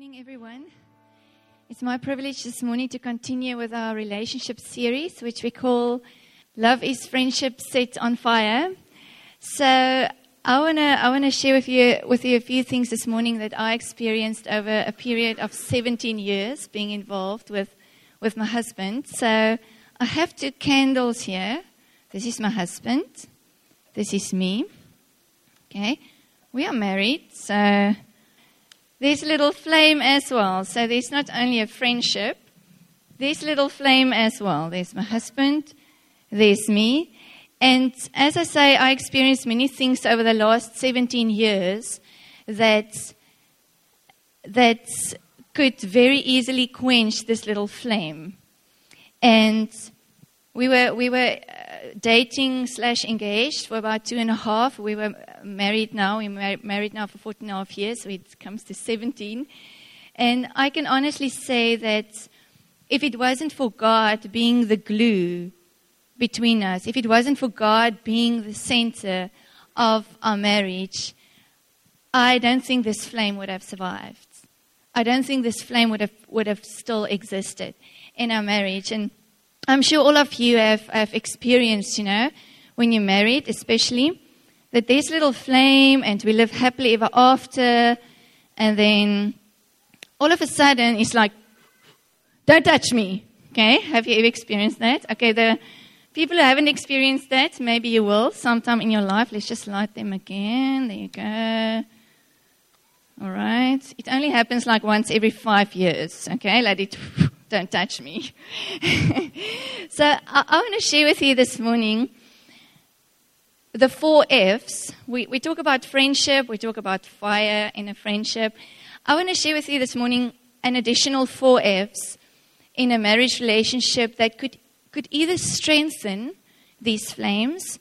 morning, everyone. It's my privilege this morning to continue with our relationship series, which we call Love is Friendship Set on Fire. So I wanna I wanna share with you with you a few things this morning that I experienced over a period of 17 years being involved with with my husband. So I have two candles here. This is my husband. This is me. Okay, we are married, so a little flame as well. So there's not only a friendship, a little flame as well. There's my husband, there's me. And as I say, I experienced many things over the last 17 years that, that could very easily quench this little flame. And we were, we were uh, dating slash engaged for about two and a half. We were married now. We're mar- married now for 14 and a half years, so it comes to 17. And I can honestly say that if it wasn't for God being the glue between us, if it wasn't for God being the center of our marriage, I don't think this flame would have survived. I don't think this flame would have, would have still existed in our marriage. And I'm sure all of you have, have experienced, you know, when you're married, especially, that there's little flame and we live happily ever after, and then all of a sudden it's like, don't touch me. Okay, have you ever experienced that? Okay, the people who haven't experienced that, maybe you will sometime in your life. Let's just light them again. There you go. All right. It only happens like once every five years. Okay, let it don't touch me. so I, I want to share with you this morning the four F's. We, we talk about friendship, we talk about fire in a friendship. I want to share with you this morning an additional four F's in a marriage relationship that could, could either strengthen these flames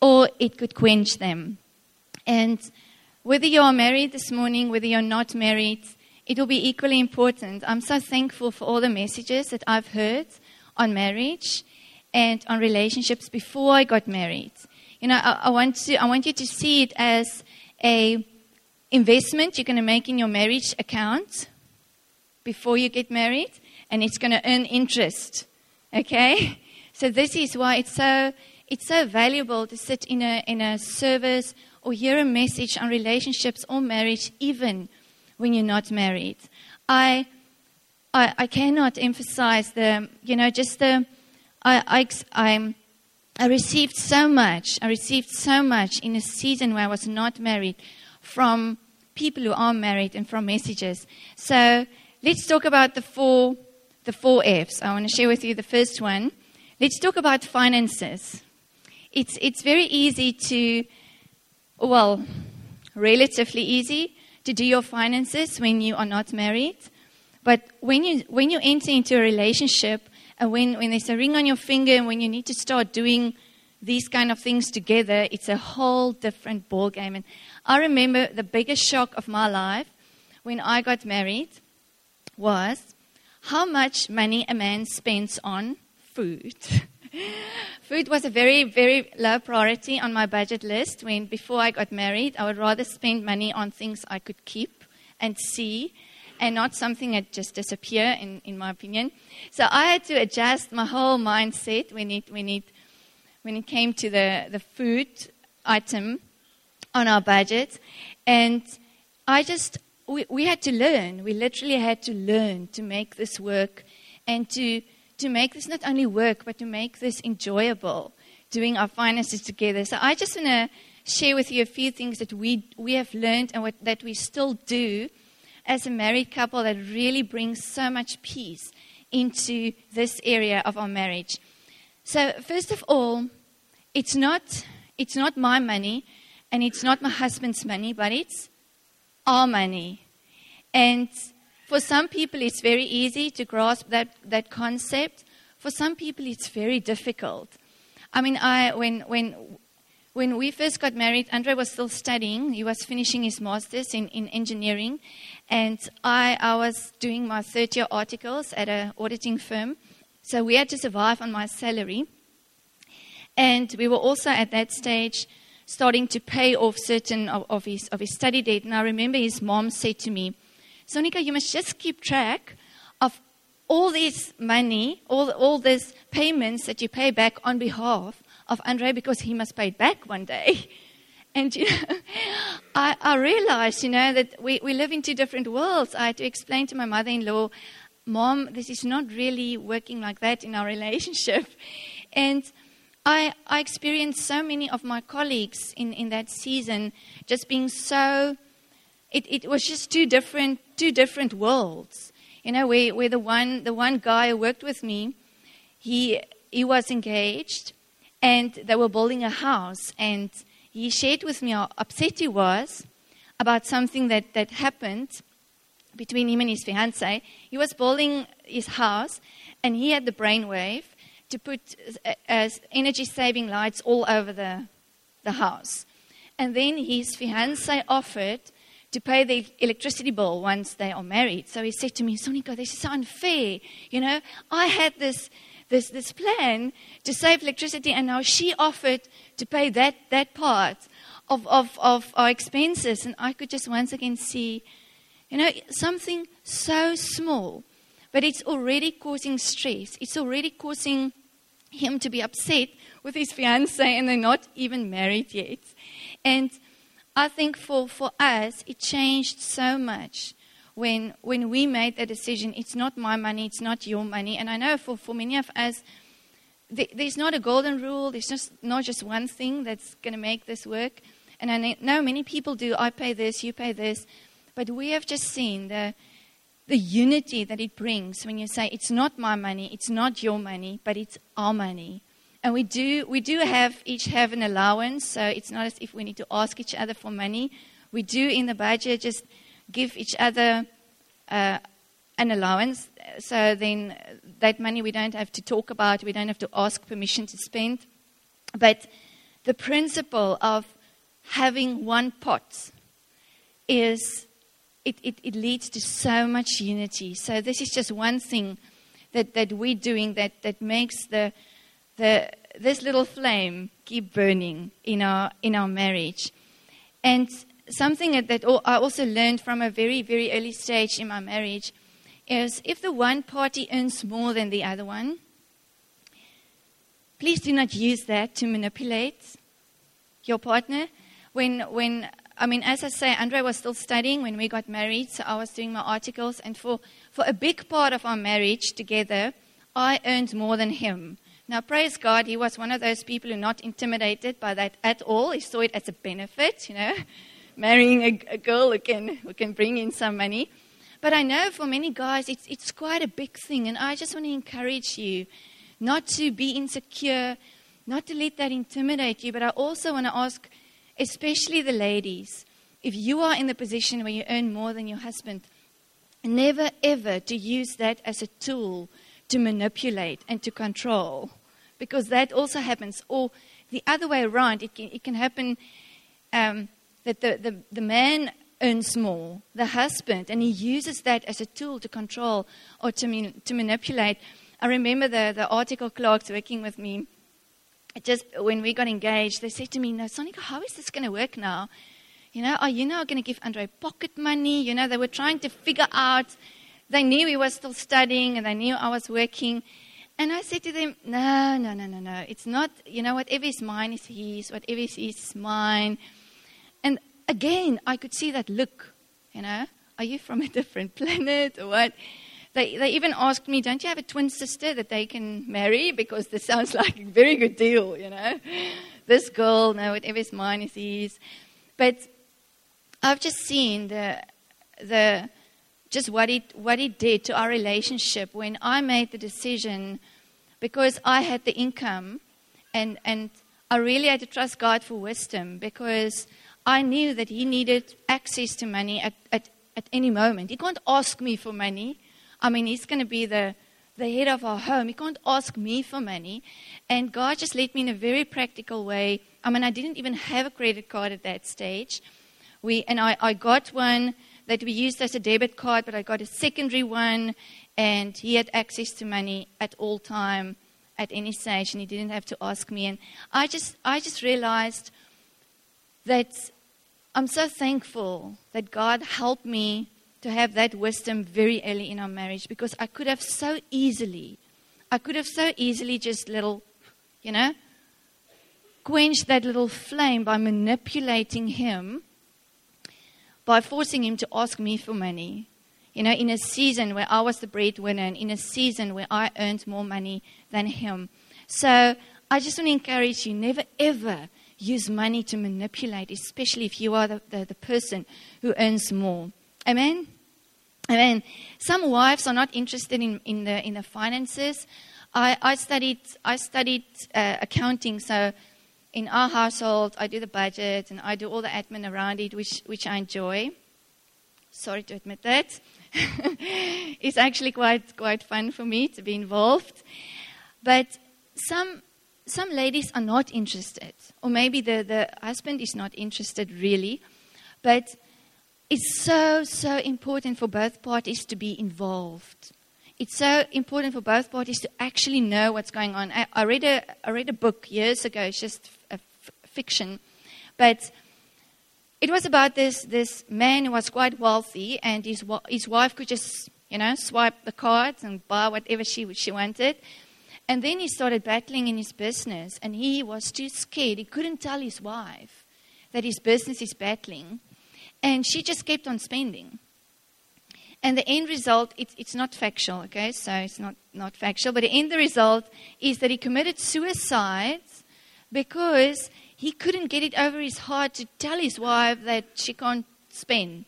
or it could quench them. And whether you are married this morning, whether you're not married, it will be equally important. I'm so thankful for all the messages that I've heard on marriage and on relationships before I got married. You know, I, I want to, I want you to see it as a investment you're going to make in your marriage account before you get married, and it's going to earn interest. Okay, so this is why it's so it's so valuable to sit in a in a service or hear a message on relationships or marriage, even when you're not married. I, I, I cannot emphasize the, you know, just the, I, I, I, I received so much. I received so much in a season where I was not married from people who are married and from messages. So let's talk about the four, the four F's. I want to share with you the first one. Let's talk about finances. It's, it's very easy to, well, relatively easy to do your finances when you are not married. But when you, when you enter into a relationship, when, when there's a ring on your finger, and when you need to start doing these kind of things together, it's a whole different ballgame. And I remember the biggest shock of my life when I got married was how much money a man spends on food. Food was a very, very low priority on my budget list when before I got married. I would rather spend money on things I could keep and see and not something that just disappear in, in my opinion. So I had to adjust my whole mindset when it when it when it came to the, the food item on our budget. And I just we, we had to learn. We literally had to learn to make this work and to to make this not only work, but to make this enjoyable, doing our finances together. So I just want to share with you a few things that we, we have learned and what, that we still do as a married couple that really brings so much peace into this area of our marriage. So, first of all, it's not, it's not my money and it's not my husband's money, but it's our money. And for some people, it's very easy to grasp that, that concept. For some people, it's very difficult. I mean, I, when, when, when we first got married, Andre was still studying. He was finishing his master's in, in engineering. And I, I was doing my third year articles at an auditing firm. So we had to survive on my salary. And we were also at that stage starting to pay off certain of, of, his, of his study debt. And I remember his mom said to me, Sonika, you must just keep track of all this money, all, all these payments that you pay back on behalf of Andre because he must pay it back one day. And you know, I, I realized, you know, that we, we live in two different worlds. I had to explain to my mother in law, Mom, this is not really working like that in our relationship. And I, I experienced so many of my colleagues in, in that season just being so, it, it was just two different, two different worlds. You know, where, where the, one, the one guy who worked with me, he, he was engaged and they were building a house. And he shared with me how upset he was about something that, that happened between him and his fiancee. He was building his house and he had the brainwave to put uh, as energy saving lights all over the, the house. And then his fiancee offered to pay the electricity bill once they are married. So he said to me, Sonika, this is so unfair. You know, I had this, this, this plan to save electricity, and now she offered to pay that, that part of, of, of our expenses. And I could just once again see, you know, something so small, but it's already causing stress. It's already causing him to be upset with his fiancee, and they're not even married yet. And I think for, for us, it changed so much when, when we made the decision it's not my money, it's not your money. And I know for, for many of us, there's not a golden rule, there's just not just one thing that's going to make this work. And I know many people do, I pay this, you pay this. But we have just seen the, the unity that it brings when you say, it's not my money, it's not your money, but it's our money. And we do, we do have each have an allowance, so it's not as if we need to ask each other for money. We do in the budget just give each other uh, an allowance. So then that money we don't have to talk about, we don't have to ask permission to spend. But the principle of having one pot is it, it, it, leads to so much unity. So this is just one thing that, that we're doing that, that makes the, the, this little flame keep burning in our, in our marriage. And something that, I also learned from a very, very early stage in my marriage is if the one party earns more than the other one, please do not use that to manipulate your partner. When, when I mean, as I say, Andre was still studying when we got married, so I was doing my articles, and for, for a big part of our marriage together, I earned more than him. Now, praise God, he was one of those people who not intimidated by that at all. He saw it as a benefit, you know, marrying a, a girl who can, who can bring in some money. But I know for many guys, it's, it's quite a big thing. And I just want to encourage you not to be insecure, not to let that intimidate you. But I also want to ask, especially the ladies, if you are in the position where you earn more than your husband, never ever to use that as a tool to manipulate and to control. Because that also happens. Or the other way around, it can, it can happen um, that the, the, the man earns more, the husband, and he uses that as a tool to control or to, to manipulate. I remember the, the article clerks working with me. Just when we got engaged, they said to me, "No, Sonika, how is this going to work now? You know, are you now going to give Andre pocket money? You know, they were trying to figure out. They knew he was still studying, and they knew I was working." And I said to them, no, no, no, no, no. It's not, you know, whatever is mine is his, whatever is his is mine again, I could see that look, you know, are you from a different planet or what? They, they even asked me, don't you have a twin sister that they can marry? Because this sounds like a very good deal, you know. This girl, no, whatever is mine is his. But I've just seen the, the, just what it, what it did to our relationship when I made the decision because I had the income and, and I really had to trust God for wisdom because I knew that he needed access to money at, at, at any moment. He can't ask me for money. I mean, he's going to be the, the head of our home. He can't ask me for money. And God just led me in a very practical way. I mean, I didn't even have a credit card at that stage. We, and I, I got one that we used as a debit card, but I got a secondary one, and he had access to money at all time, at any stage, and he didn't have to ask me. And I just, I just realized that I'm so thankful that God helped me to have that wisdom very early in our marriage because I could have so easily, I could have so easily just little, you know, quenched that little flame by manipulating him, by forcing him to ask me for money. You know, in a season where I was the breadwinner and in a season where I earned more money than him. So I just want to encourage you never ever use money to manipulate, especially if you are the, the, the person who earns more. Amen? Amen. Some wives are not interested in, in, the, in the finances. I, I studied, I studied uh, accounting, so in our household, I do the budget and I do all the admin around it, which, which I enjoy. Sorry to admit that. it's actually quite, quite fun for me to be involved. But some, some ladies are not interested, or maybe the, the husband is not interested really, but it's so, so important for both parties to be involved. It's so important for both parties to actually know what's going on. I, I read, a, I read a book years ago, it's just a f- fiction, but it was about this, this man who was quite wealthy, and his, his wife could just, you know, swipe the cards and buy whatever she, she wanted. And then he started battling in his business, and he was too scared. He couldn't tell his wife that his business is battling. And she just kept on spending. And the end result, it, it's not factual, okay? So it's not, not factual. But the end result is that he committed suicide because he couldn't get it over his heart to tell his wife that she can't spend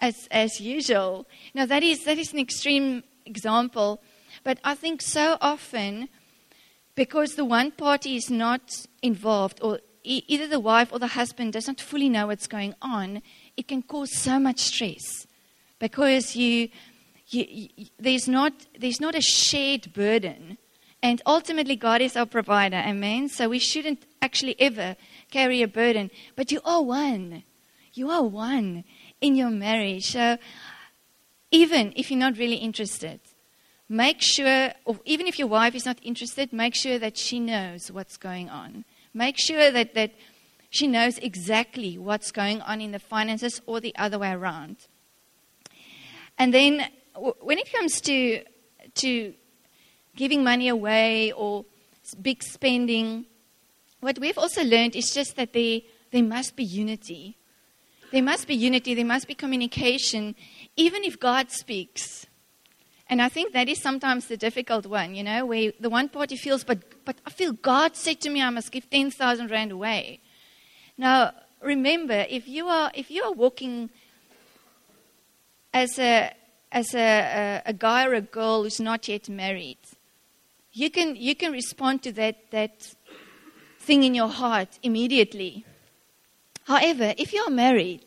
as, as usual. Now, that is, that is an extreme example but I think so often, because the one party is not involved, or e- either the wife or the husband does not fully know what's going on, it can cause so much stress because you, you, you, there's, not, there's not a shared burden. And ultimately, God is our provider. Amen. So we shouldn't actually ever carry a burden. But you are one. You are one in your marriage. So even if you're not really interested, make sure, even if your wife is not interested, make sure that she knows what's going on. Make sure that, that she knows exactly what's going on in the finances or the other way around. And then when it comes to, to giving money away or big spending, what we've also learned is just that there, there must be unity. There must be unity, there must be communication, even if God speaks and I think that is sometimes the difficult one, you know, where the one party feels, but, but I feel God said to me I must give 10,000 Rand away. Now, remember, if you are, if you are walking as a, as a, a, a guy or a girl who's not yet married, you can, you can respond to that, that thing in your heart immediately. However, if you're married,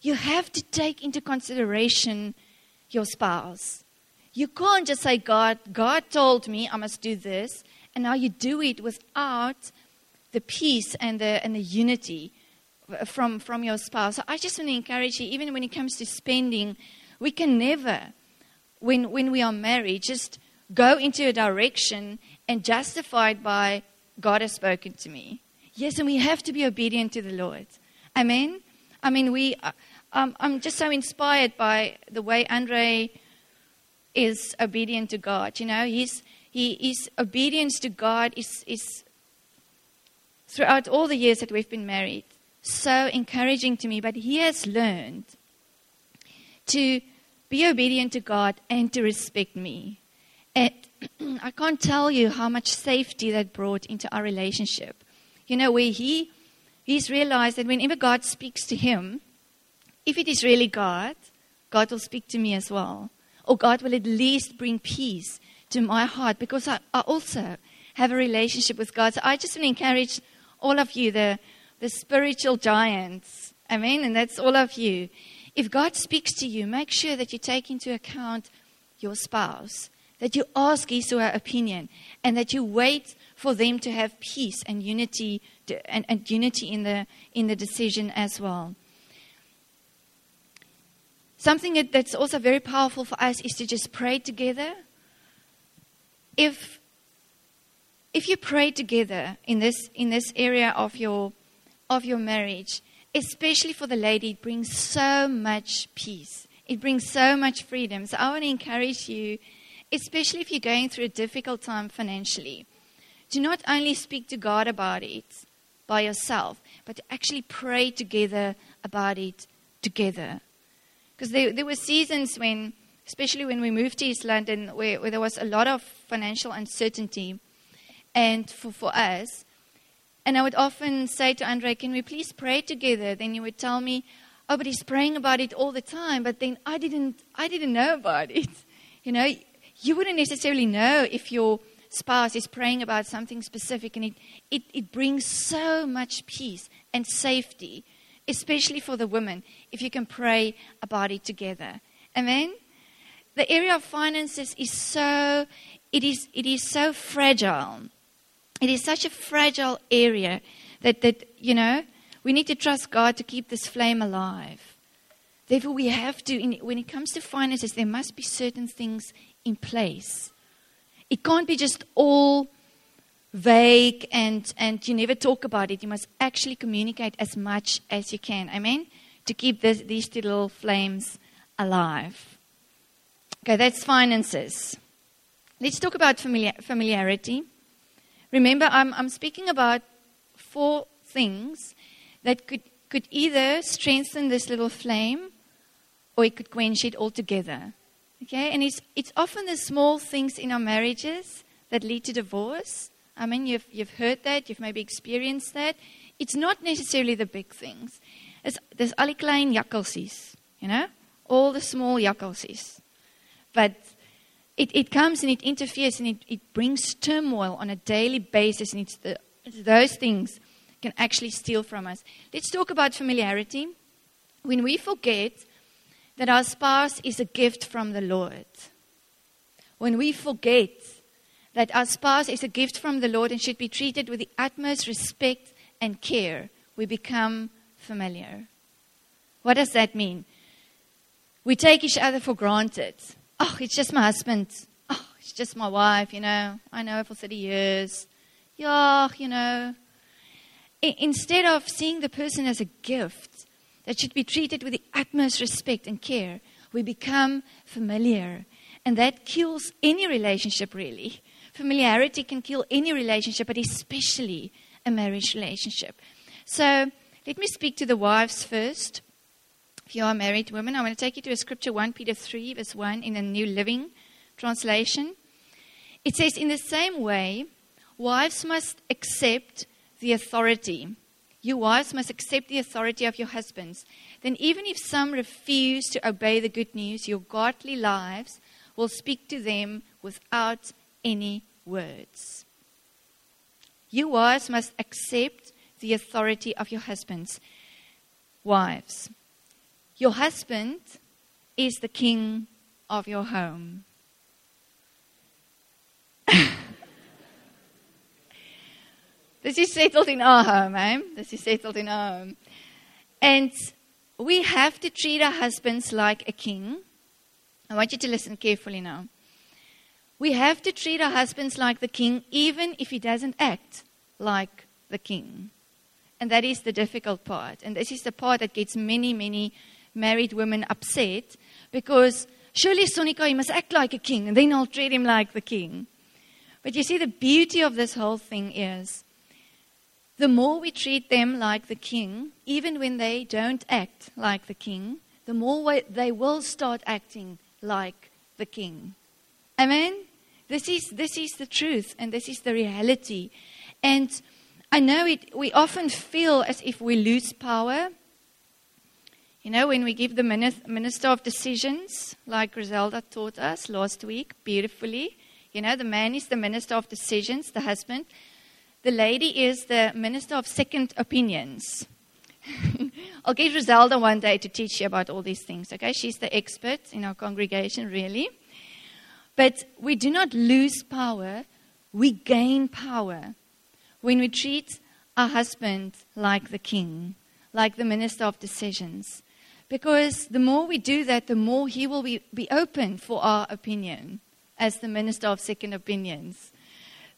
you have to take into consideration your spouse. You can't just say, God, God told me I must do this, and now you do it without the peace and the, and the unity from, from your spouse. So I just want to encourage you, even when it comes to spending, we can never, when, when we are married, just go into a direction and justify it by God has spoken to me. Yes, and we have to be obedient to the Lord. Amen. I mean, we. Uh, um, I'm just so inspired by the way Andre is obedient to God. You know, his, he, his obedience to God is, is throughout all the years that we've been married so encouraging to me. But he has learned to be obedient to God and to respect me. And I can't tell you how much safety that brought into our relationship. You know, where he he's realized that whenever God speaks to him, if it is really God, God will speak to me as well or God will at least bring peace to my heart because I, I also have a relationship with God. So I just want to encourage all of you, the, the spiritual giants. Amen. And that's all of you. If God speaks to you, make sure that you take into account your spouse, that you ask his or her opinion, and that you wait for them to have peace and unity to, and, and unity in the in the decision as well. Something that's also very powerful for us is to just pray together. If if you pray together in this in this area of your of your marriage, especially for the lady, it brings so much peace. It brings so much freedom. So I want to encourage you, especially if you're going through a difficult time financially, to not only speak to God about it by yourself, but to actually pray together about it together. Because there, there were seasons when, especially when we moved to East London, where, where there was a lot of financial uncertainty and for, for us. And I would often say to Andre, Can we please pray together? Then he would tell me, Oh, but he's praying about it all the time. But then I didn't, I didn't know about it. You know, you wouldn't necessarily know if your spouse is praying about something specific, and it, it, it brings so much peace and safety, especially for the women, if you can pray about it together. Amen? The area of finances is so, it is, it is so fragile. It is such a fragile area that, that, you know, we need to trust God to keep this flame alive. Therefore, we have to, in, when it comes to finances, there must be certain things in place. It can't be just all vague and, and you never talk about it. You must actually communicate as much as you can. Amen? To keep this, these two little flames alive. Okay, that's finances. Let's talk about familiar, familiarity. Remember, I'm, I'm speaking about four things that could, could either strengthen this little flame or it could quench it altogether. Okay? And it's, it's often the small things in our marriages that lead to divorce. I mean, you've, you've heard that, you've maybe experienced that. It's not necessarily the big things. It's, there's al die klein jakkalsies, you know? All the small jakkalsies. But it, it comes and it interferes and it, it brings turmoil on a daily basis. And it's, the, it's those things can actually steal from us. Let's talk about familiarity. When we forget that our spouse is a gift from the Lord, when we forget that our spouse is a gift from the Lord and should be treated with the utmost respect and care, we become familiar. What does that mean? We take each other for granted. Oh, it's just my husband. Oh, it's just my wife, you know. I know her for 30 years. Yeah, you know. I- instead of seeing the person as a gift that should be treated with the utmost respect and care, we become familiar. And that kills any relationship, really. Familiarity can kill any relationship, but especially a marriage relationship. So let me speak to the wives first. If you are married woman, I want to take you to a scripture 1 Peter 3, verse 1 in the New Living Translation. It says, In the same way, wives must accept the authority. You wives must accept the authority of your husbands. Then, even if some refuse to obey the good news, your godly lives will speak to them without any words. You wives must accept the authority of your husbands. Wives, your husband is the king of your home. this is settled in our home, eh? This is settled in our home. And we have to treat our husbands like a king. I want you to listen carefully now. We have to treat our husbands like the king, even if he doesn't act like the king. And that is the difficult part. And this is the part that gets many, many married women upset because surely Sonika, you must act like a king and then I'll treat him like the king. But you see, the beauty of this whole thing is the more we treat them like the king, even when they don't act like the king, the more they will start acting like the king. Amen? This is, this is the truth and this is the reality. And I know it, we often feel as if we lose power you know, when we give the minister of decisions, like Griselda taught us last week beautifully, you know, the man is the minister of decisions, the husband. The lady is the minister of second opinions. I'll get Griselda one day to teach you about all these things, okay? She's the expert in our congregation, really. But we do not lose power, we gain power when we treat our husband like the king, like the minister of decisions. Because the more we do that, the more he will be, be open for our opinion as the minister of second opinions.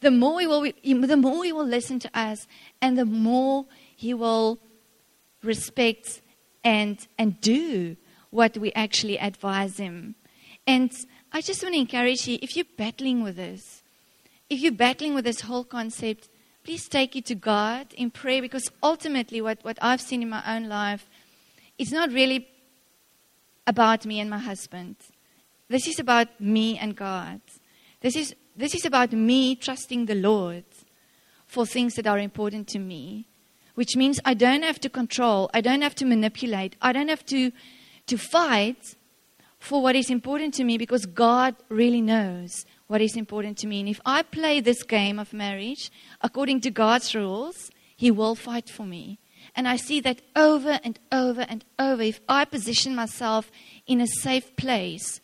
The more, he will, the more he will listen to us, and the more he will respect and, and do what we actually advise him. And I just want to encourage you if you're battling with this, if you're battling with this whole concept, please take it to God in prayer because ultimately, what, what I've seen in my own life, it's not really about me and my husband. This is about me and God. This is, this is about me trusting the Lord for things that are important to me, which means I don't have to control, I don't have to manipulate, I don't have to, to fight for what is important to me because God really knows what is important to me. And if I play this game of marriage according to God's rules, He will fight for me. And I see that over and over and over. If I position myself in a safe place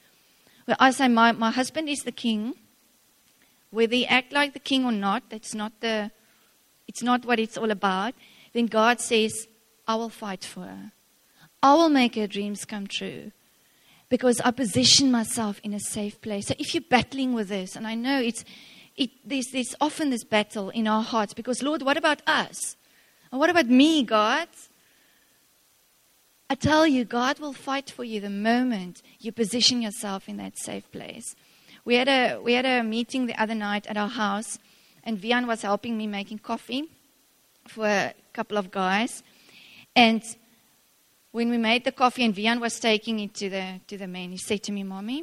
where I say, My, my husband is the king, whether he act like the king or not, that's not the, it's not what it's all about, then God says, I will fight for her. I will make her dreams come true because I position myself in a safe place. So if you're battling with this, and I know it's, it, there's, there's often this battle in our hearts because, Lord, what about us? And what about me, God? I tell you, God will fight for you the moment you position yourself in that safe place. We had a, we had a meeting the other night at our house, and Vian was helping me making coffee for a couple of guys. And when we made the coffee and Vian was taking it to the, to the men, he said to me, Mommy,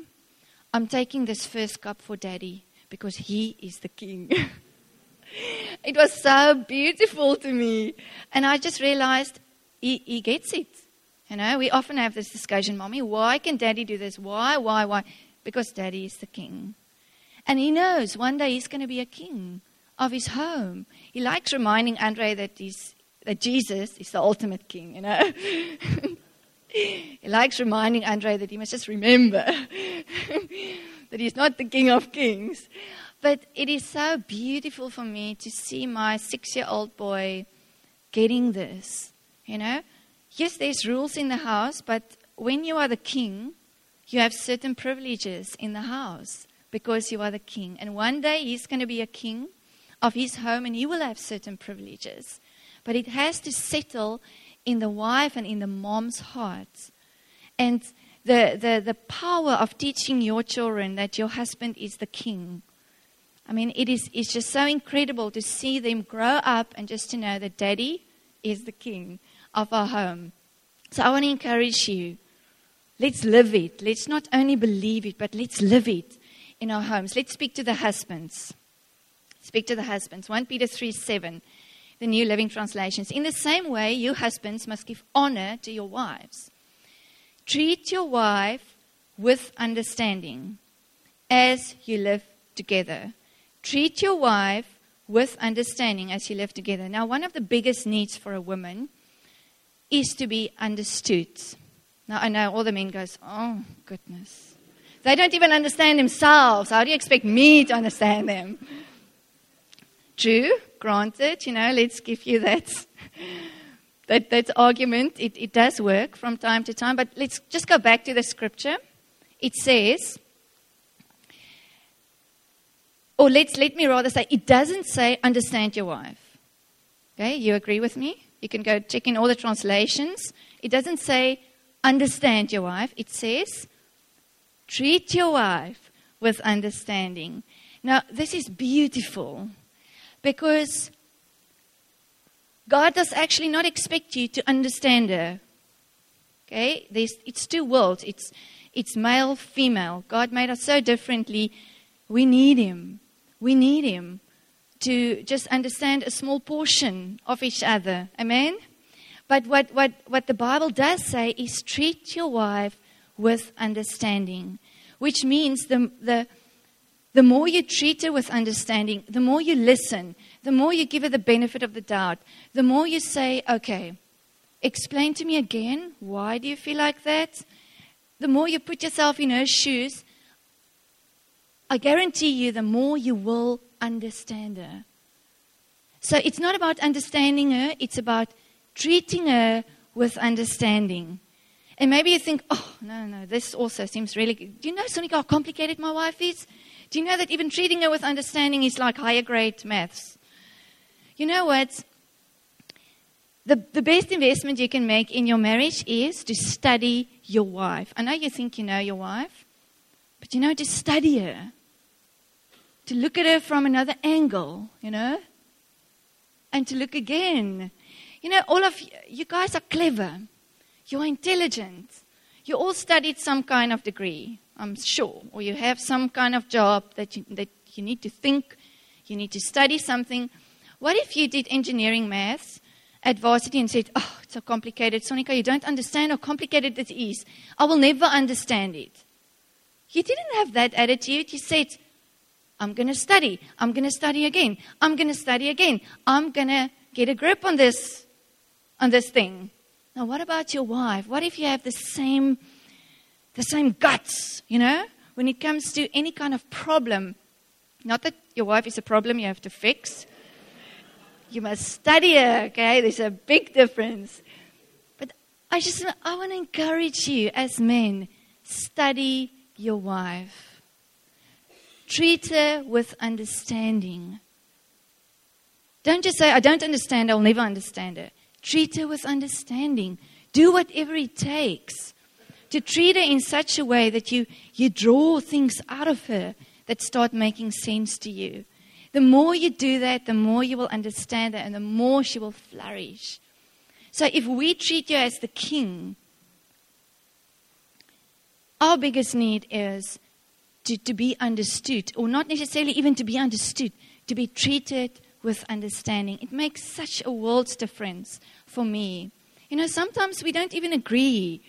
I'm taking this first cup for Daddy because he is the king. it was so beautiful to me. And I just realized he, he gets it. You know, we often have this discussion, Mommy, why can Daddy do this? Why, why, why? Because Daddy is the king. And he knows one day he's going to be a king of his home. He likes reminding Andre that he's, that Jesus is the ultimate king, you know. he likes reminding Andre that he must just remember that he's not the king of kings. But it is so beautiful for me to see my six year old boy getting this, you know. Yes, there's rules in the house, but when you are the king, you have certain privileges in the house because you are the king. And one day he's going to be a king of his home and he will have certain privileges. But it has to settle in the wife and in the mom's heart. And the, the, the power of teaching your children that your husband is the king. I mean, it is it's just so incredible to see them grow up and just to know that daddy is the king of our home. So I want to encourage you. Let's live it. Let's not only believe it, but let's live it in our homes. Let's speak to the husbands. Speak to the husbands. 1 Peter 3 7 the New Living Translations. In the same way, you husbands must give honor to your wives. Treat your wife with understanding as you live together. Treat your wife with understanding as you live together. Now, one of the biggest needs for a woman is to be understood. Now, I know all the men goes, oh, goodness. They don't even understand themselves. How do you expect me to understand them? True, granted, you know, let's give you that, that, that argument. It, it does work from time to time, but let's just go back to the scripture. It says, or let's, let me rather say, it doesn't say understand your wife. Okay, you agree with me? You can go check in all the translations. It doesn't say understand your wife, it says treat your wife with understanding. Now, this is beautiful because God does actually not expect you to understand her. Okay? There's, it's two worlds. It's, it's male, female. God made us so differently. We need Him. We need Him to just understand a small portion of each other. Amen? But what, what, what the Bible does say is treat your wife with understanding, which means the, the, the more you treat her with understanding, the more you listen, the more you give her the benefit of the doubt, the more you say, okay, explain to me again, why do you feel like that? The more you put yourself in her shoes, I guarantee you, the more you will understand her. So it's not about understanding her, it's about treating her with understanding. And maybe you think, oh, no, no, this also seems really good. Do you know, Sonika, how complicated my wife is? Do you know that even treating her with understanding is like higher grade maths? You know what? the, the best investment you can make in your marriage is to study your wife. I know you think you know your wife, but you know, to study her, to look at her from another angle, you know, and to look again. You know, all of you, you guys are clever, you're intelligent, you all studied some kind of degree, I'm sure, or you have some kind of job that you, that you need to think, you need to study something. What if you did engineering maths? at varsity and said, Oh, it's so complicated. Sonika, you don't understand how complicated it is. I will never understand it. You didn't have that attitude. You said, I'm going to study. I'm going to study again. I'm going to study again. I'm going to get a grip on this, on this thing. Now, what about your wife? What if you have the same, the same guts, you know, when it comes to any kind of problem? Not that your wife is a problem you have to fix, you must study her, okay? There's a big difference. But I just I want to encourage you as men, study your wife. Treat her with understanding. Don't just say, I don't understand, I'll never understand her. Treat her with understanding. Do whatever it takes to treat her in such a way that you, you draw things out of her that start making sense to you. The more you do that, the more you will understand that, and the more she will flourish. So if we treat you as the king, our biggest need is to, to be understood, or not necessarily even to be understood, to be treated with understanding. It makes such a world's difference for me. You know, sometimes we don't even agree.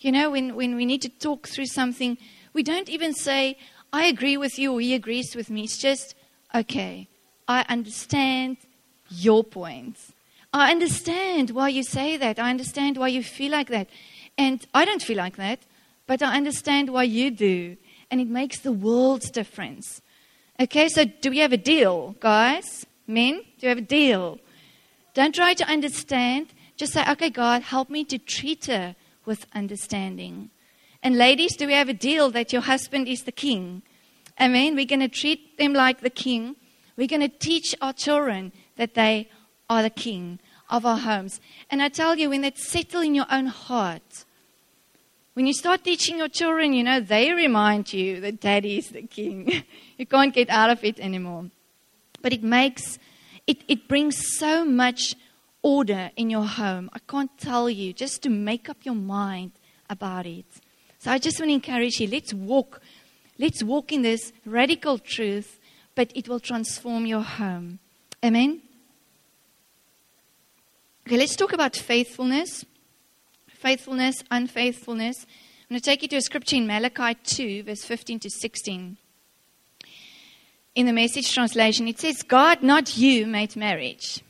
You know, when, when we need to talk through something, we don't even say, I agree with you or he agrees with me. It's just, okay, I understand your points. I understand why you say that. I understand why you feel like that. And I don't feel like that, but I understand why you do. And it makes the world's difference. Okay, so do we have a deal, guys? Men, do you have a deal? Don't try to understand. Just say, okay, God, help me to treat her with understanding. And ladies, do we have a deal that your husband is the king? Amen. We're going to treat them like the king. We're going to teach our children that they are the king of our homes. And I tell you, when that's settled in your own heart, when you start teaching your children, you know, they remind you that daddy is the king. you can't get out of it anymore. But it makes, it, it brings so much order in your home. I can't tell you, just to make up your mind about it. So I just want to encourage you let's walk Let's walk in this radical truth, but it will transform your home. Amen? Okay, let's talk about faithfulness. Faithfulness, unfaithfulness. I'm going to take you to a scripture in Malachi 2, verse 15 to 16. In the message translation, it says, God, not you, made marriage.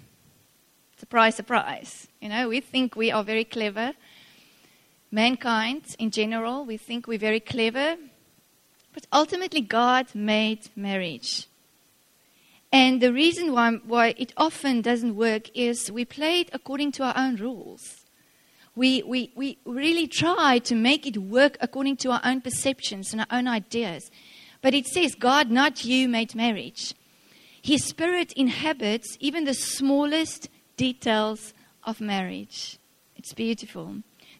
Surprise, surprise. You know, we think we are very clever. Mankind in general, we think we're very clever. But ultimately, God made marriage. And the reason why, why it often doesn't work is we play it according to our own rules. We, we, we really try to make it work according to our own perceptions and our own ideas. But it says, God, not you, made marriage. His spirit inhabits even the smallest details of marriage. It's beautiful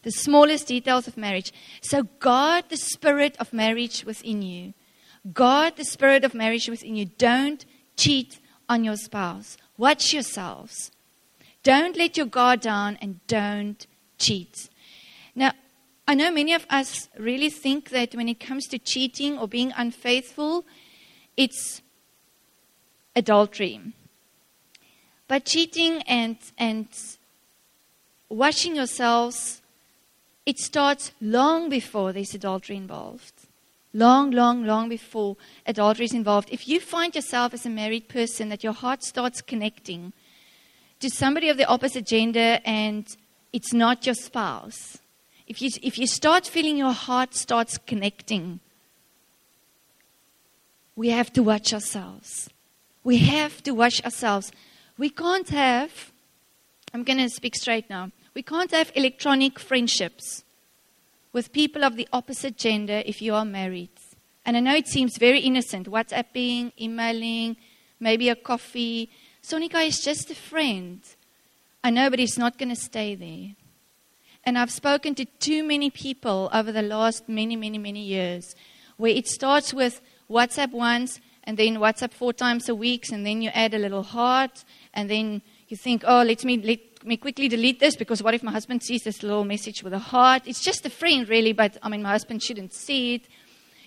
the smallest details of marriage. So, guard the spirit of marriage within you. Guard the spirit of marriage within you. Don't cheat on your spouse. Watch yourselves. Don't let your guard down and don't cheat. Now, I know many of us really think that when it comes to cheating or being unfaithful, it's adultery. But cheating and, and washing yourselves it starts long before there's adultery involved. Long, long, long before adultery is involved. If you find yourself as a married person that your heart starts connecting to somebody of the opposite gender and it's not your spouse, if you, if you start feeling your heart starts connecting, we have to watch ourselves. We have to watch ourselves. We can't have, I'm going to speak straight now. We can't have electronic friendships with people of the opposite gender if you are married. And I know it seems very innocent WhatsApping, emailing, maybe a coffee. Sonika is just a friend. I know, but it's not going to stay there. And I've spoken to too many people over the last many, many, many years where it starts with WhatsApp once and then WhatsApp four times a week, and then you add a little heart, and then you think, oh, let me, let me quickly delete this because what if my husband sees this little message with a heart? It's just a friend, really, but I mean, my husband shouldn't see it.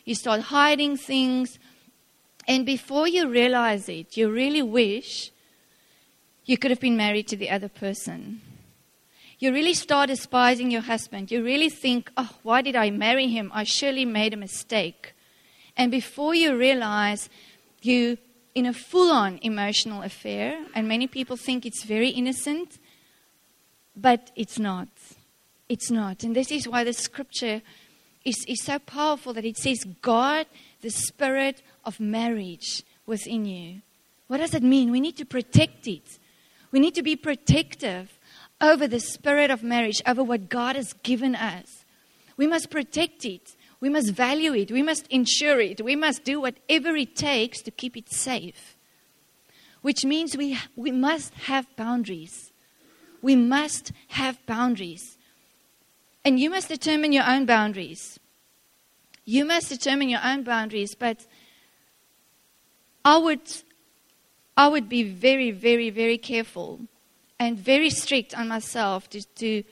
You start hiding things. And before you realize it, you really wish you could have been married to the other person. You really start despising your husband. You really think, oh, why did I marry him? I surely made a mistake. And before you realize you in a full on emotional affair, and many people think it's very innocent, but it's not. It's not. And this is why the scripture is, is so powerful that it says, God, the spirit of marriage within you. What does it mean? We need to protect it. We need to be protective over the spirit of marriage, over what God has given us. We must protect it. We must value it. We must ensure it. We must do whatever it takes to keep it safe. Which means we, we must have boundaries. We must have boundaries. And you must determine your own boundaries. You must determine your own boundaries, but I would, I would be very, very, very careful and very strict on myself to, to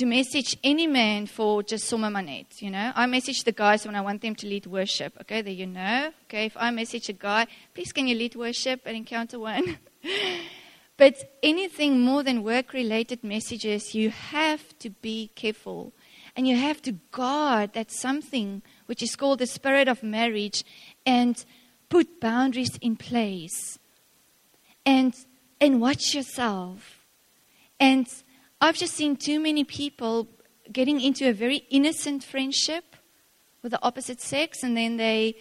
to message any man for just Summa Manet, you know. I message the guys when I want them to lead worship. Okay, there you know. Okay, if I message a guy, please can you lead worship at Encounter One? but anything more than work related messages, you have to be careful. And you have to guard that something which is called the spirit of marriage and put boundaries in place. And and watch yourself. And I've just seen too many people getting into a very innocent friendship with the opposite sex and then they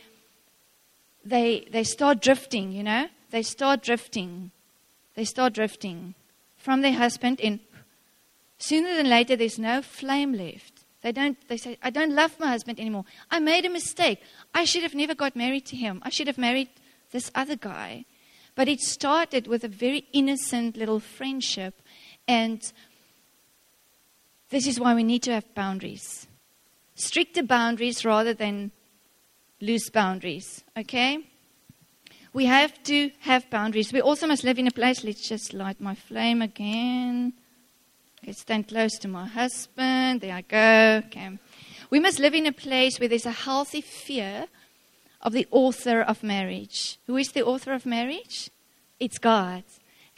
they they start drifting, you know? They start drifting. They start drifting from their husband and sooner than later there's no flame left. They don't they say, I don't love my husband anymore. I made a mistake. I should have never got married to him. I should have married this other guy. But it started with a very innocent little friendship and this is why we need to have boundaries. Stricter boundaries rather than loose boundaries, okay? We have to have boundaries. We also must live in a place. Let's just light my flame again. Okay, stand close to my husband. There I go. Okay. We must live in a place where there's a healthy fear of the author of marriage. Who is the author of marriage? It's God.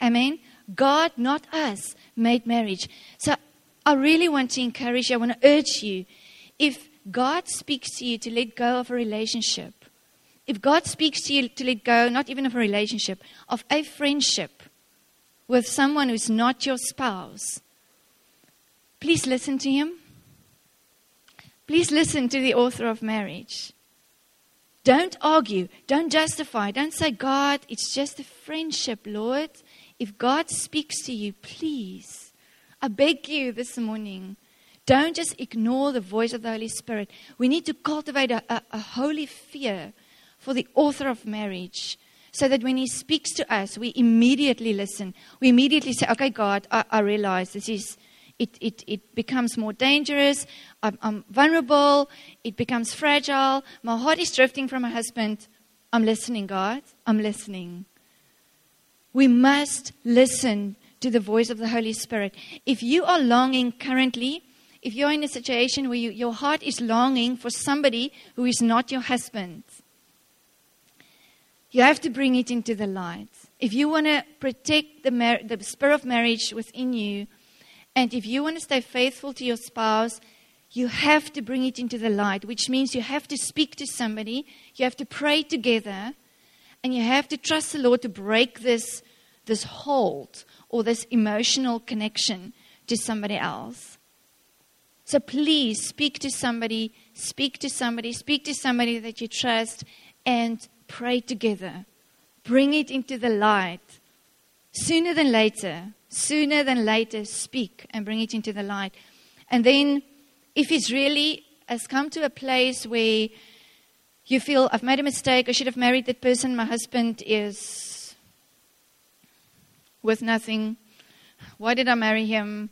Amen. God, not us, made marriage. So I really want to encourage you, I want to urge you. If God speaks to you to let go of a relationship, if God speaks to you to let go, not even of a relationship, of a friendship with someone who's not your spouse, please listen to him. Please listen to the author of marriage. Don't argue. Don't justify. Don't say, God, it's just a friendship, Lord. If God speaks to you, please I beg you this morning, don't just ignore the voice of the Holy Spirit. We need to cultivate a, a, a holy fear for the author of marriage so that when he speaks to us, we immediately listen. We immediately say, Okay, God, I, I realize this is. It, it, it becomes more dangerous. I'm, I'm vulnerable. It becomes fragile. My heart is drifting from my husband. I'm listening, God. I'm listening. We must listen to the voice of the Holy Spirit. If you are longing currently, if you're in a situation where you, your heart is longing for somebody who is not your husband, you have to bring it into the light. If you want to protect the, mar- the spirit of marriage within you, and if you want to stay faithful to your spouse, you have to bring it into the light, which means you have to speak to somebody, you have to pray together, and you have to trust the Lord to break this, this hold or this emotional connection to somebody else. So please speak to somebody, speak to somebody, speak to somebody that you trust, and pray together. Bring it into the light. Sooner than later, sooner than later, speak and bring it into the light. And then, if it's really has come to a place where you feel, I've made a mistake, I should have married that person, my husband is with nothing. Why did I marry him?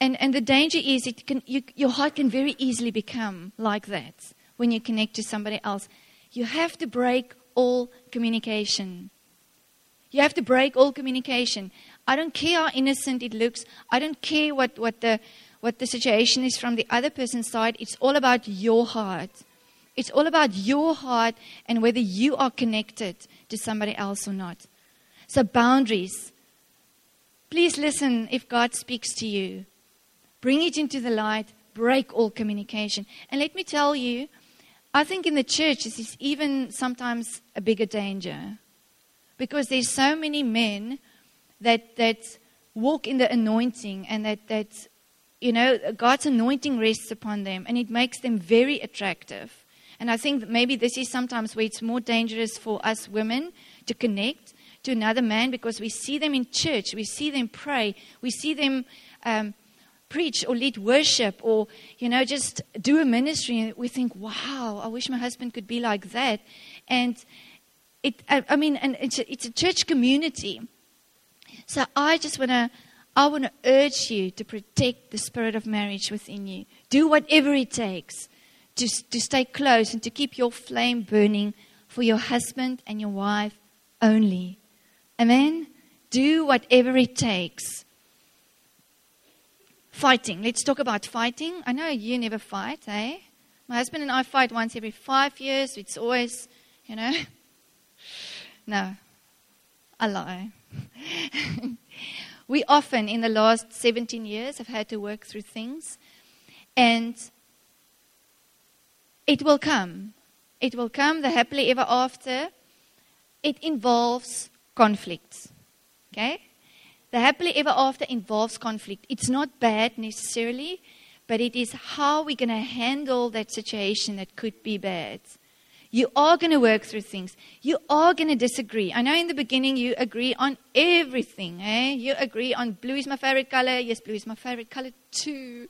And, and the danger is it can, you, your heart can very easily become like that when you connect to somebody else. You have to break all communication. You have to break all communication. I don't care how innocent it looks. I don't care what, what, the, what the situation is from the other person's side. It's all about your heart. It's all about your heart and whether you are connected to somebody else or not. So, boundaries. Please listen if God speaks to you. Bring it into the light. Break all communication. And let me tell you, I think in the church this is even sometimes a bigger danger. Because there's so many men that, that walk in the anointing and that, that, you know, God's anointing rests upon them and it makes them very attractive. And I think maybe this is sometimes where it's more dangerous for us women to connect to another man because we see them in church, we see them pray, we see them um, preach or lead worship or, you know, just do a ministry. And we think, wow, I wish my husband could be like that. And it, I, I mean, and it's a, it's a church community. So I just want to. I want to urge you to protect the spirit of marriage within you. Do whatever it takes to, to stay close and to keep your flame burning for your husband and your wife only. Amen? Do whatever it takes. Fighting. Let's talk about fighting. I know you never fight, eh? My husband and I fight once every five years. It's always, you know. No, I lie. we often, in the last 17 years, have had to work through things. And it will come. It will come, the happily ever after. It involves conflict. Okay? The happily ever after involves conflict. It's not bad necessarily, but it is how we're going to handle that situation that could be bad. You are going to work through things. You are going to disagree. I know in the beginning you agree on everything. Eh? You agree on blue is my favorite color. Yes, blue is my favorite color too.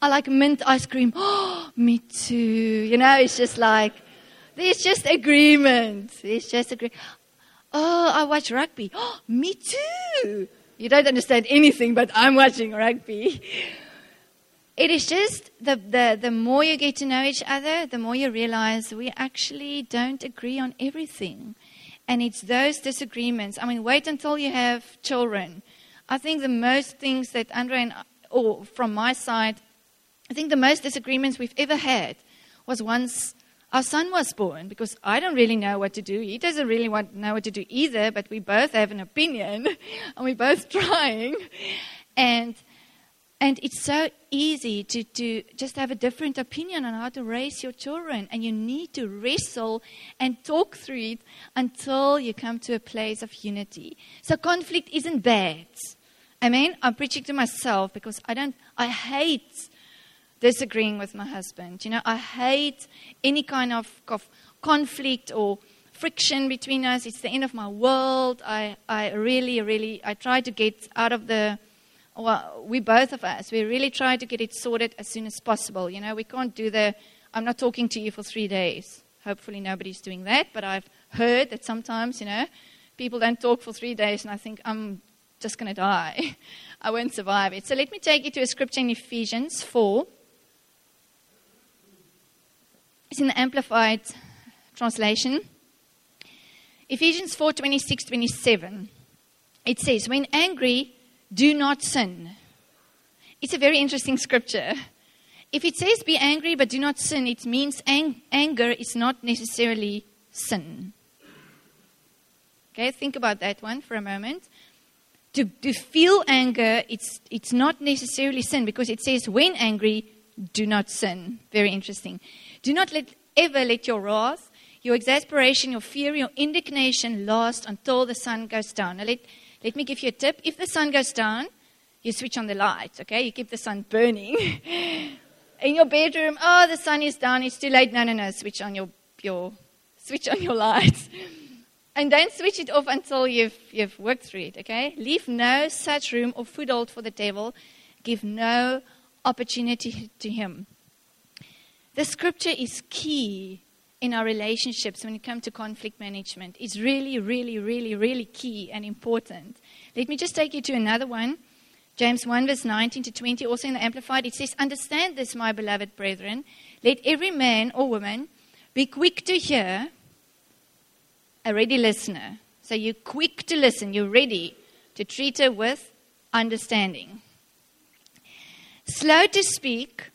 I like mint ice cream. Oh, me too. You know, it's just like, there's just agreement. There's just agreement. Oh, I watch rugby. Oh, me too. You don't understand anything, but I'm watching rugby. It is just the, the, the more you get to know each other, the more you realize we actually don't agree on everything. And it's those disagreements. I mean, wait until you have children. I think the most things that Andre and, or from my side, I think the most disagreements we've ever had was once our son was born because I don't really know what to do. He doesn't really want know what to do either, but we both have an opinion and we're both trying. And and it's so easy to, to just have a different opinion on how to raise your children. And you need to wrestle and talk through it until you come to a place of unity. So conflict isn't bad. I mean, I'm preaching to myself because I don't, I hate disagreeing with my husband. You know, I hate any kind of, of conflict or friction between us. It's the end of my world. I, I really, really, I try to get out of the, well, we both of us, we really try to get it sorted as soon as possible. You know, we can't do the, I'm not talking to you for three days. Hopefully nobody's doing that, but I've heard that sometimes, you know, people don't talk for three days and I think I'm just going to die. I won't survive it. So let me take you to a scripture in Ephesians 4. It's in the Amplified translation. Ephesians 4 26 27. It says, When angry, do not sin. It's a very interesting scripture. If it says be angry but do not sin, it means ang- anger is not necessarily sin. Okay, think about that one for a moment. To, to feel anger, it's, it's not necessarily sin because it says when angry, do not sin. Very interesting. Do not let, ever let your wrath, your exasperation, your fear, your indignation last until the sun goes down. Now, let, let me give you a tip. If the sun goes down, you switch on the light, okay? You keep the sun burning. In your bedroom, oh, the sun is down, it's too late. No, no, no, switch on your, your, switch on your lights. And don't switch it off until you've, you've worked through it, okay? Leave no such room or foothold for the devil. Give no opportunity to him. The scripture is key in our relationships when it comes to conflict management It's really, really, really, really key and important. Let me just take you to another one. James 1, verse 19 to 20, also in the Amplified, it says, Understand this, my beloved brethren. Let every man or woman be quick to hear, a ready listener. So you're quick to listen, you're ready to treat her with understanding. Slow to speak,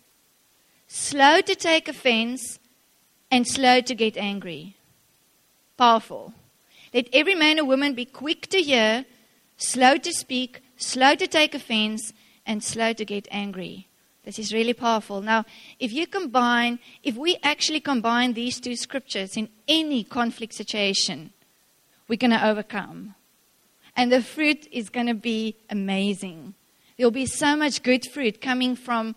slow to take offense, and slow to get angry. Powerful. Let every man or woman be quick to hear, slow to speak, slow to take offense, and slow to get angry. This is really powerful. Now, if you combine, if we actually combine these two scriptures in any conflict situation, we're going to overcome. And the fruit is going to be amazing. There'll be so much good fruit coming from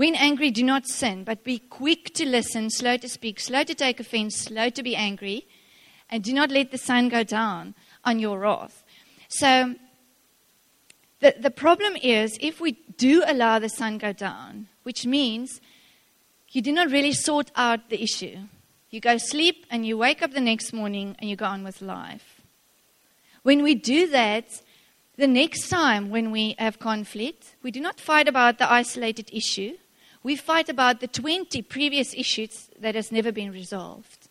when angry, do not sin, but be quick to listen, slow to speak, slow to take offense, slow to be angry, and do not let the sun go down on your wrath. So, the, the problem is if we do allow the sun go down, which means you do not really sort out the issue. You go sleep and you wake up the next morning and you go on with life. When we do that, the next time when we have conflict, we do not fight about the isolated issue. We fight about the 20 previous issues that has never been resolved.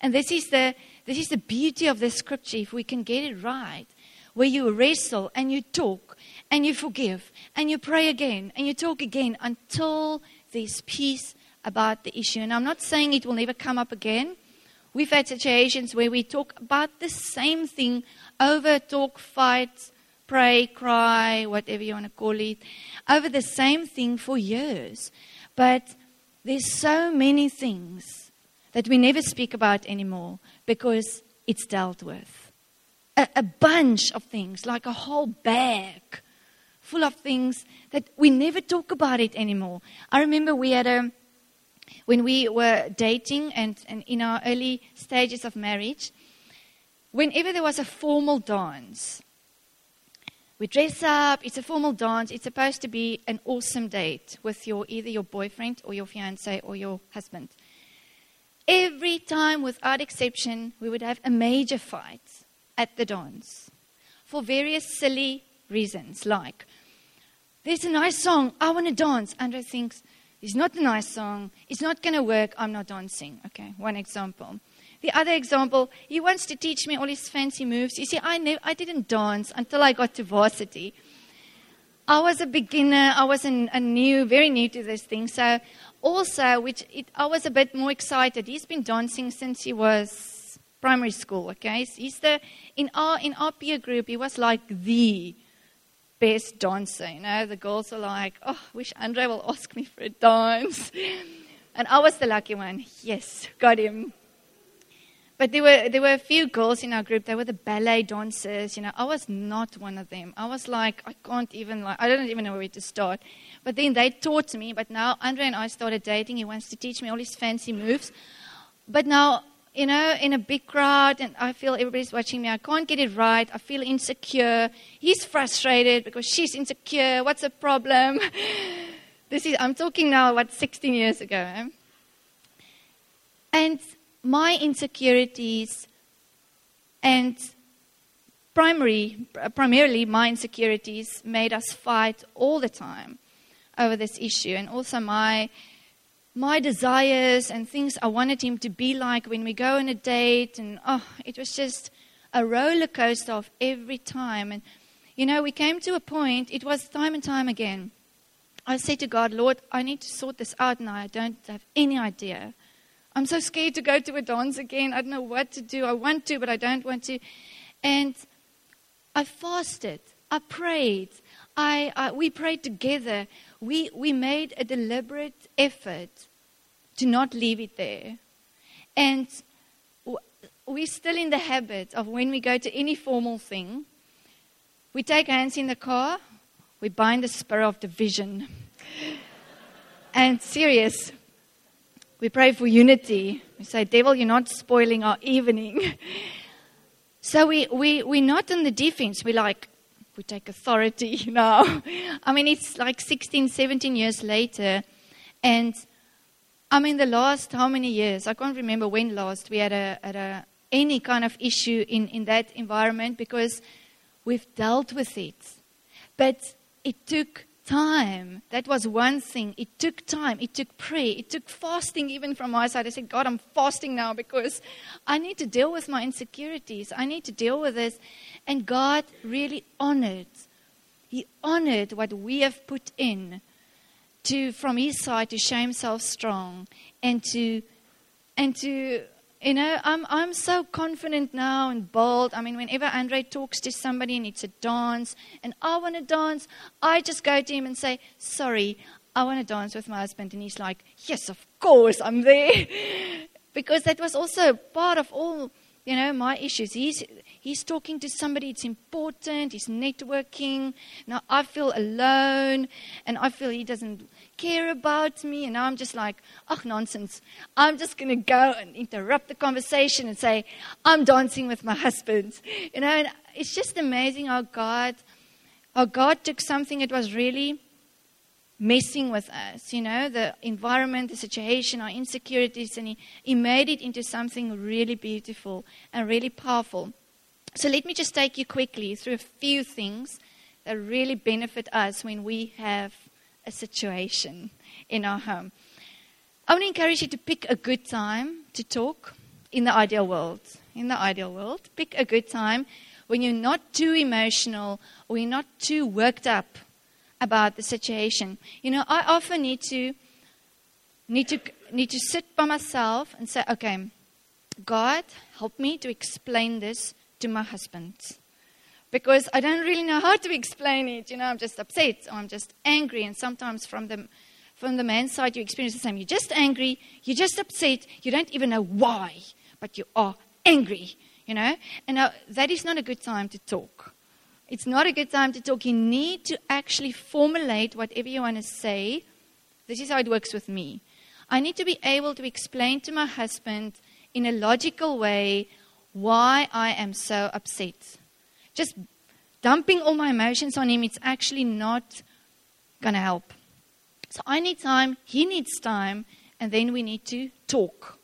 And this is the, this is the beauty of the scripture, if we can get it right, where you wrestle and you talk and you forgive and you pray again and you talk again until there's peace about the issue. And I'm not saying it will never come up again. We've had situations where we talk about the same thing over, talk, fight, pray, cry, whatever you want to call it, over the same thing for years. But there's so many things that we never speak about anymore because it's dealt with. A, a bunch of things, like a whole bag full of things that we never talk about it anymore. I remember we had a when we were dating and, and in our early stages of marriage, whenever there was a formal dance, we dress up, it's a formal dance, it's supposed to be an awesome date with your either your boyfriend or your fiance or your husband. Every time, without exception, we would have a major fight at the dance for various silly reasons, like there's a nice song, I want to dance. Andre thinks, it's not a nice song, it's not going to work, I'm not dancing. Okay, one example. The other example, he wants to teach me all his fancy moves. You see, I, I didn't dance until I got to varsity. I was a beginner. I was a, a new, very new to this thing. So, also, which it, I was a bit more excited. He's been dancing since he was primary school. Okay, he's the in our in our peer group. He was like the best dancer. You know, the girls are like, "Oh, I wish Andre will ask me for a dance," and I was the lucky one. Yes, got him. But there were, there were a few girls in our group, they were the ballet dancers. You know, I was not one of them. I was like, I can't even, like, I don't even know where to start. But then they taught me, but now Andre and I started dating. He wants to teach me all his fancy moves. But now, you know, in a big crowd, and I feel everybody's watching me, I can't get it right. I feel insecure. He's frustrated because she's insecure. What's the problem? this is, I'm talking now, what, 16 years ago. Eh? And my insecurities and primary, primarily my insecurities made us fight all the time over this issue and also my my desires and things I wanted him to be like when we go on a date and oh it was just a roller coaster of every time. And you know we came to a point it was time and time again. I said to God Lord I need to sort this out now. I don't have any idea I'm so scared to go to a dance again. I don't know what to do. I want to, but I don't want to. And I fasted. I prayed. I, I, we prayed together. We, we made a deliberate effort to not leave it there. And we're still in the habit of when we go to any formal thing, we take hands in the car, we bind the spirit of division. and serious, we pray for unity. We say, Devil, you're not spoiling our evening. so we, we, we're not in the defense. We're like, we take authority now. I mean, it's like 16, 17 years later. And I mean, the last how many years? I can't remember when last we had a, had a any kind of issue in, in that environment because we've dealt with it. But it took time. That was one thing. It took time. It took prayer. It took fasting, even from my side. I said, God, I'm fasting now because I need to deal with my insecurities. I need to deal with this. And God really honored. He honored what we have put in to, from His side, to show Himself strong and to, and to you know, I'm, I'm so confident now and bold. I mean, whenever Andre talks to somebody and it's a dance and I want to dance, I just go to him and say, Sorry, I want to dance with my husband. And he's like, Yes, of course, I'm there. because that was also part of all, you know, my issues. He's, he's talking to somebody, it's important, he's networking. Now I feel alone and I feel he doesn't care about me. And I'm just like, oh, nonsense. I'm just going to go and interrupt the conversation and say, I'm dancing with my husband. You know, and it's just amazing how God, how God took something that was really messing with us, you know, the environment, the situation, our insecurities, and he, he made it into something really beautiful and really powerful. So let me just take you quickly through a few things that really benefit us when we have a situation in our home. I want to encourage you to pick a good time to talk in the ideal world. In the ideal world, pick a good time when you're not too emotional or you're not too worked up about the situation. You know, I often need to need to need to sit by myself and say, okay, God, help me to explain this to my husband because I don't really know how to explain it. You know, I'm just upset or I'm just angry. And sometimes from the, from the man's side, you experience the same. You're just angry, you're just upset, you don't even know why, but you are angry, you know. And now, that is not a good time to talk. It's not a good time to talk. You need to actually formulate whatever you want to say. This is how it works with me. I need to be able to explain to my husband in a logical way why I am so upset just dumping all my emotions on him, it's actually not going to help. So I need time, he needs time, and then we need to talk.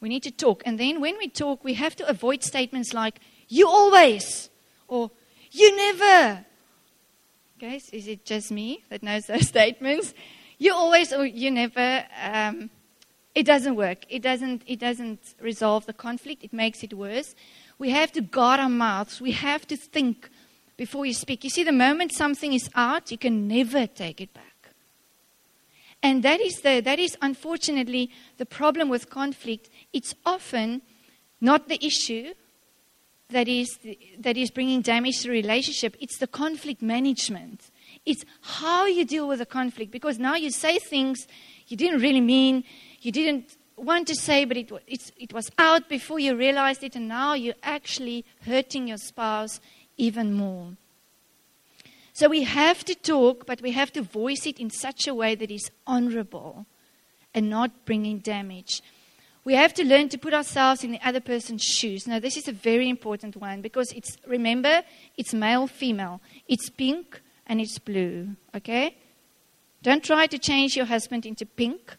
We need to talk. And then when we talk, we have to avoid statements like, you always, or you never. Guys, is it just me that knows those statements? You always or you never. Um, it doesn't work. It doesn't, it doesn't resolve the conflict, it makes it worse. We have to guard our mouths. We have to think before you speak. You see, the moment something is out, you can never take it back. And that is, the, that is unfortunately the problem with conflict. It's often not the issue that is, that is bringing damage to the relationship, it's the conflict management. It's how you deal with the conflict because now you say things you didn't really mean, you didn't want to say, but it, it was out before you realized it, and now you're actually hurting your spouse even more. So we have to talk, but we have to voice it in such a way that is honorable and not bringing damage. We have to learn to put ourselves in the other person's shoes. Now, this is a very important one because it's, remember, it's male, female. It's pink and it's blue, okay? Don't try to change your husband into pink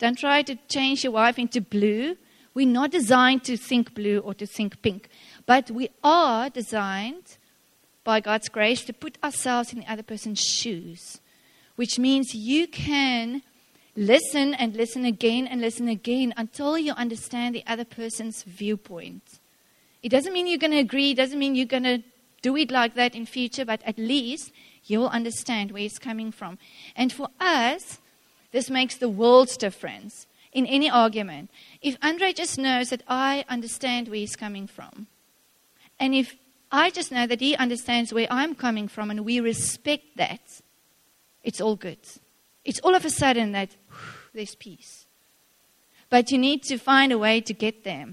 don't try to change your wife into blue. We're not designed to think blue or to think pink, but we are designed by God's grace to put ourselves in the other person's shoes, which means you can listen and listen again and listen again until you understand the other person's viewpoint. It doesn't mean you're going to agree, it doesn't mean you're going to do it like that in future, but at least you'll understand where it's coming from. And for us, this makes the world's difference in any argument. If Andre just knows that I understand where he's coming from, and if I just know that he understands where I'm coming from and we respect that, it's all good. It's all of a sudden that whew, there's peace. But you need to find a way to get there.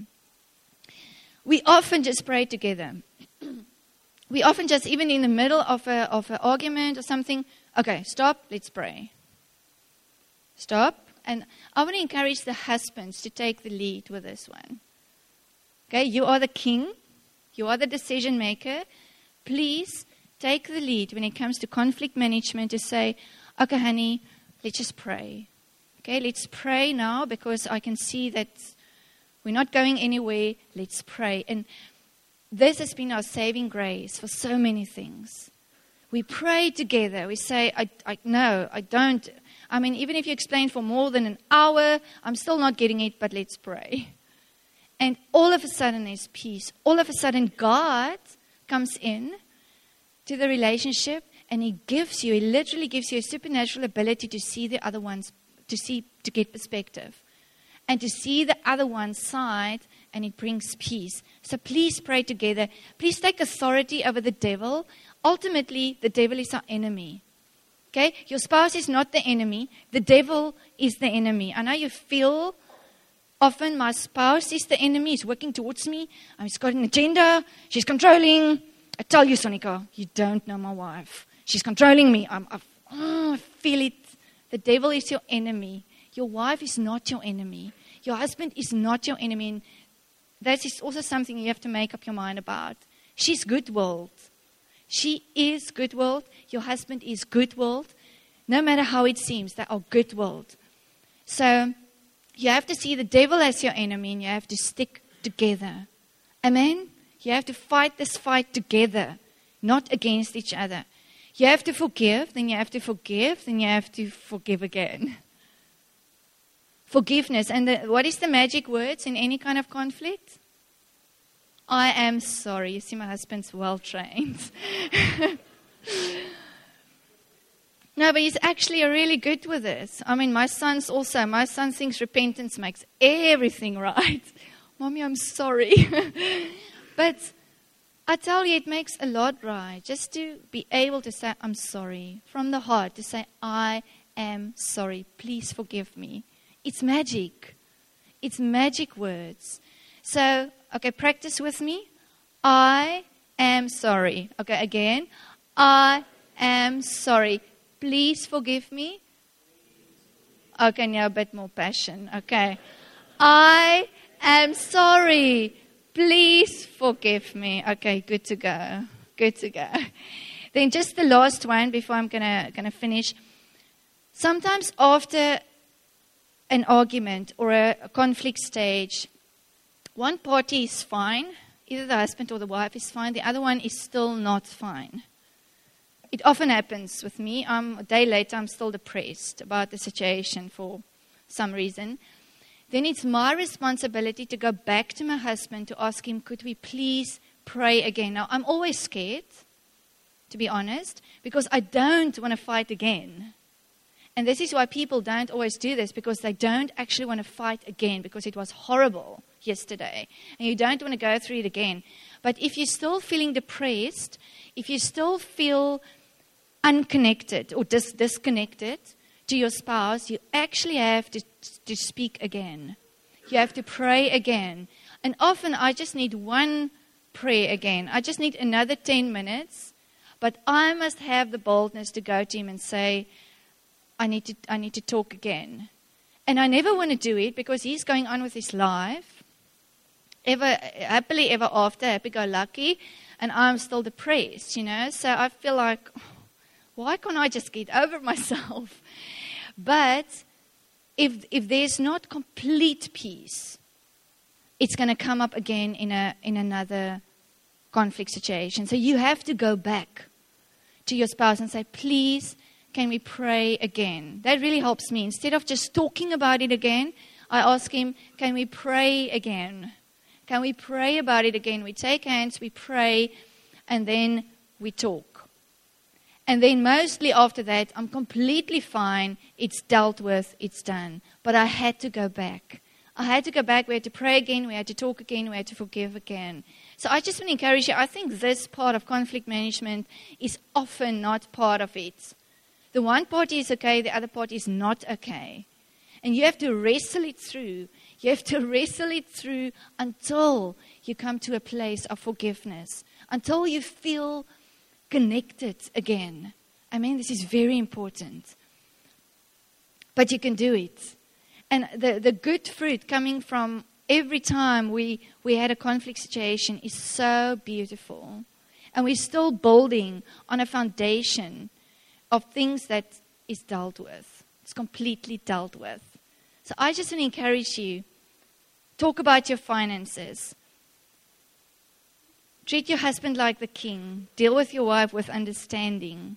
We often just pray together. we often just, even in the middle of, a, of an argument or something, okay, stop, let's pray. Stop. And I want to encourage the husbands to take the lead with this one. Okay, you are the king, you are the decision maker. Please take the lead when it comes to conflict management to say, okay, honey, let's just pray. Okay, let's pray now because I can see that we're not going anywhere. Let's pray. And this has been our saving grace for so many things. We pray together. We say, I, I I don't. I mean, even if you explain for more than an hour, I'm still not getting it, but let's pray. And all of a sudden, there's peace. All of a sudden, God comes in to the relationship and He gives you, He literally gives you a supernatural ability to see the other one's, to see, to get perspective and to see the other one's side, and it brings peace. So please pray together. Please take authority over the devil. Ultimately, the devil is our enemy. Okay? Your spouse is not the enemy, the devil is the enemy. I know you feel often my spouse is the enemy, he's working towards me, um, he's got an agenda, she's controlling. I tell you, Sonika, you don't know my wife. She's controlling me. I'm, I, oh, I feel it. The devil is your enemy. Your wife is not your enemy. Your husband is not your enemy. And that is also something you have to make up your mind about. She's good willed. She is good world. Your husband is good world. No matter how it seems, they are good world. So you have to see the devil as your enemy and you have to stick together. Amen? You have to fight this fight together, not against each other. You have to forgive, then you have to forgive, then you have to forgive again. Forgiveness. And the, what is the magic words in any kind of conflict? I am sorry. You see, my husband's well trained. no, but he's actually really good with this. I mean, my son's also, my son thinks repentance makes everything right. Mommy, I'm sorry. but I tell you, it makes a lot right. Just to be able to say, I'm sorry from the heart, to say, I am sorry. Please forgive me. It's magic. It's magic words. So, okay, practice with me. I am sorry. Okay, again. I am sorry. Please forgive me. Okay, now a bit more passion. Okay. I am sorry. Please forgive me. Okay, good to go. Good to go. Then just the last one before I'm gonna gonna finish. Sometimes after an argument or a, a conflict stage, one party is fine, either the husband or the wife is fine, the other one is still not fine. It often happens with me. Um, a day later, I'm still depressed about the situation for some reason. Then it's my responsibility to go back to my husband to ask him, could we please pray again? Now, I'm always scared, to be honest, because I don't want to fight again. And this is why people don't always do this because they don't actually want to fight again because it was horrible yesterday. And you don't want to go through it again. But if you're still feeling depressed, if you still feel unconnected or dis- disconnected to your spouse, you actually have to, to speak again. You have to pray again. And often I just need one prayer again. I just need another 10 minutes. But I must have the boldness to go to him and say, I need to, I need to talk again. And I never want to do it because he's going on with his life, ever happily ever after, happy go lucky, and I'm still depressed, you know. So I feel like, why can't I just get over myself? But if if there's not complete peace, it's going to come up again in a in another conflict situation. So you have to go back to your spouse and say, please can we pray again? That really helps me. Instead of just talking about it again, I ask him, Can we pray again? Can we pray about it again? We take hands, we pray, and then we talk. And then, mostly after that, I'm completely fine. It's dealt with, it's done. But I had to go back. I had to go back. We had to pray again. We had to talk again. We had to forgive again. So I just want to encourage you. I think this part of conflict management is often not part of it. The one party is okay, the other party is not okay. And you have to wrestle it through. You have to wrestle it through until you come to a place of forgiveness, until you feel connected again. I mean, this is very important. But you can do it. And the, the good fruit coming from every time we, we had a conflict situation is so beautiful. And we're still building on a foundation of things that is dealt with. It's completely dealt with. So I just want to encourage you talk about your finances. Treat your husband like the king. Deal with your wife with understanding.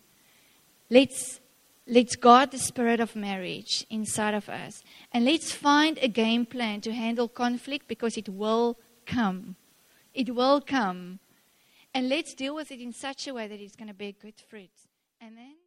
Let's let's guard the spirit of marriage inside of us. And let's find a game plan to handle conflict because it will come. It will come. And let's deal with it in such a way that it's going to bear good fruit. Amen.